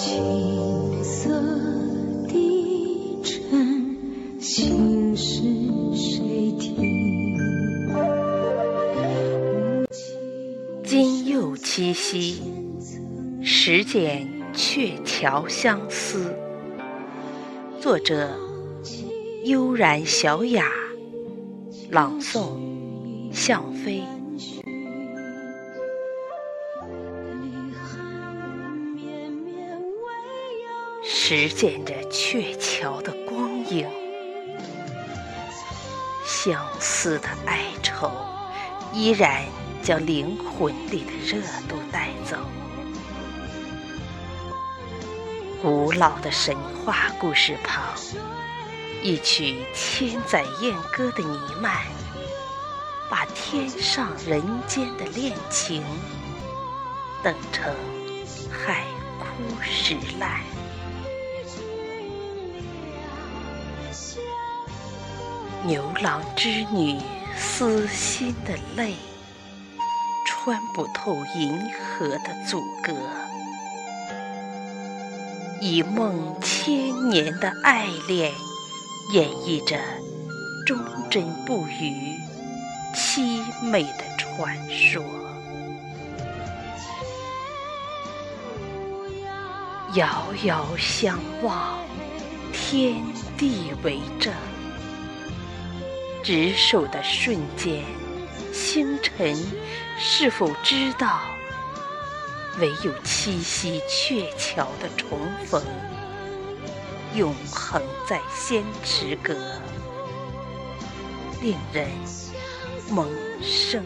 青色低沉，心事谁听？今又七夕，时节鹊桥相思。作者：悠然小雅，朗诵：向飞。实践着鹊桥的光影，相思的哀愁依然将灵魂里的热度带走。古老的神话故事旁，一曲千载燕歌的弥漫，把天上人间的恋情等成海枯石烂。牛郎织女撕心的泪，穿不透银河的阻隔；一梦千年的爱恋，演绎着忠贞不渝、凄美的传说。遥遥相望，天地为证。执手的瞬间，星辰是否知道？唯有七夕鹊桥的重逢，永恒在仙池阁，令人萌生。